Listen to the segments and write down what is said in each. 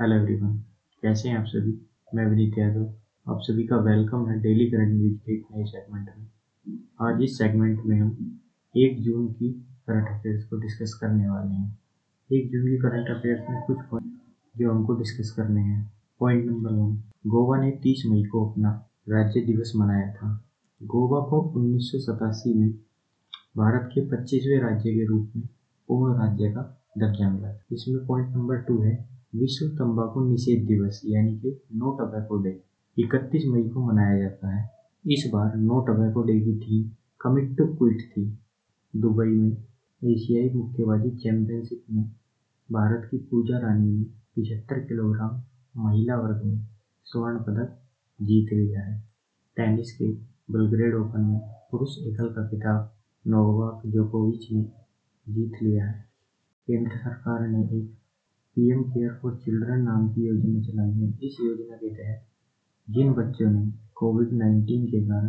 Hello everyone कैसे हैं आप सभी? मैं विनीत यादव। आप सभी का वेलकम है डेली करंट न्यूज़ के एक नए सेगमेंट में। आज इस सेगमेंट में हम एक जून की करंट अफेयर्स को डिस्कस करने वाले हैं। एक जून की करंट अफेयर्स में कुछ पॉइंट जो हमको डिस्कस करने हैं। पॉइंट नंबर वन गोवा ने 30 मई को अपना राज्य दिवस मनाया था। गोवा को उन्नीस सौ सतासी में भारत के 25वें राज्य के रूप में पूर्ण राज्य का दर्जा मिला इसमें पॉइंट नंबर टू है विश्व तंबाकू निषेध दिवस, यानी कि नो टबैको डे 31 मई को मनाया जाता है। इस बार नो टबैको डे की थीम कमिट टू क्विट थी। दुबई में एशियाई मुक्केबाजी चैंपियनशिप में भारत की पूजा रानी ने पिछहत्तर किलोग्राम महिला वर्ग में स्वर्ण पदक जीत लिया है। टेनिस के बलग्रेड ओपन में पुरुष एकल का खिताब नोवाक जोकोविच ने जीत लिया है। केंद्र सरकार ने एक पीएम केयर फॉर चिल्ड्रन नाम की योजना चलाई है। इस योजना के तहत जिन बच्चों ने कोविड 19 के कारण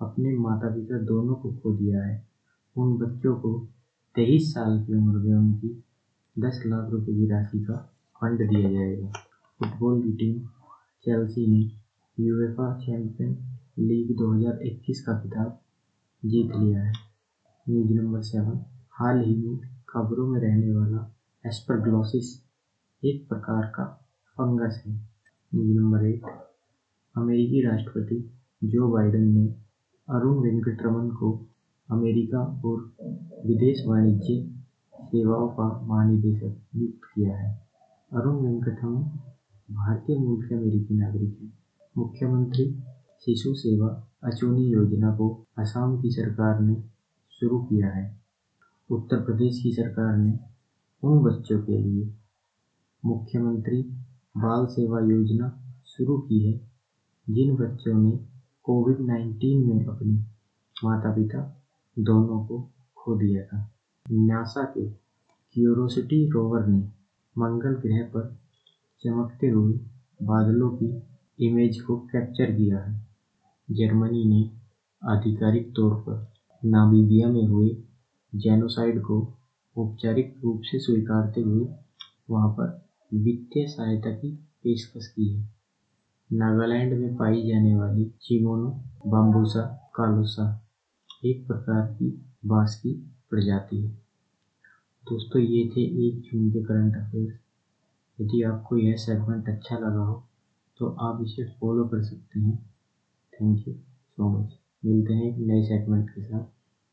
अपने माता पिता दोनों को खो दिया है, उन बच्चों को तेईस साल की उम्र में उनकी दस लाख रुपए की राशि का फंड दिया जाएगा। फुटबॉल की टीम चेल्सी ने यूएफा चैंपियन लीग 2021 का खिताब जीत लिया है। न्यूज़ नंबर सेवन, हाल ही में खबरों में रहने वाला एस्परग्लोसिस एक प्रकार का फंगस है। नंबर एट अमेरिकी राष्ट्रपति जो बाइडेन ने अरुण वेंकटरमन को अमेरिका और विदेश वाणिज्य सेवाओं का महानिदेशक नियुक्त किया है। अरुण वेंकटरमन भारतीय मूल के अमेरिकी नागरिक हैं। मुख्यमंत्री शिशु सेवा अचूनी योजना को असम की सरकार ने शुरू किया है। उत्तर प्रदेश की सरकार ने उन बच्चों के लिए मुख्यमंत्री बाल सेवा योजना शुरू की है, जिन बच्चों ने कोविड नाइन्टीन में अपने माता पिता दोनों को खो दिया था। नासा के क्यूरोसिटी रोवर ने मंगल ग्रह पर चमकते हुए बादलों की इमेज को कैप्चर किया है। जर्मनी ने आधिकारिक तौर पर नामीबिया में हुए जेनोसाइड को औपचारिक रूप से स्वीकारते हुए वहाँ पर वित्तीय सहायता की पेशकश की है। नागालैंड में पाई जाने वाली चिमोनो, बाम्बूसा, कालोसा, एक प्रकार की बाँस की प्रजाति है। दोस्तों, ये थे एक जून के करंट अफेयर्स। यदि आपको यह सेगमेंट अच्छा लगा हो तो आप इसे फॉलो कर सकते हैं। थैंक यू सो मच मिलते हैं एक नए सेगमेंट के साथ।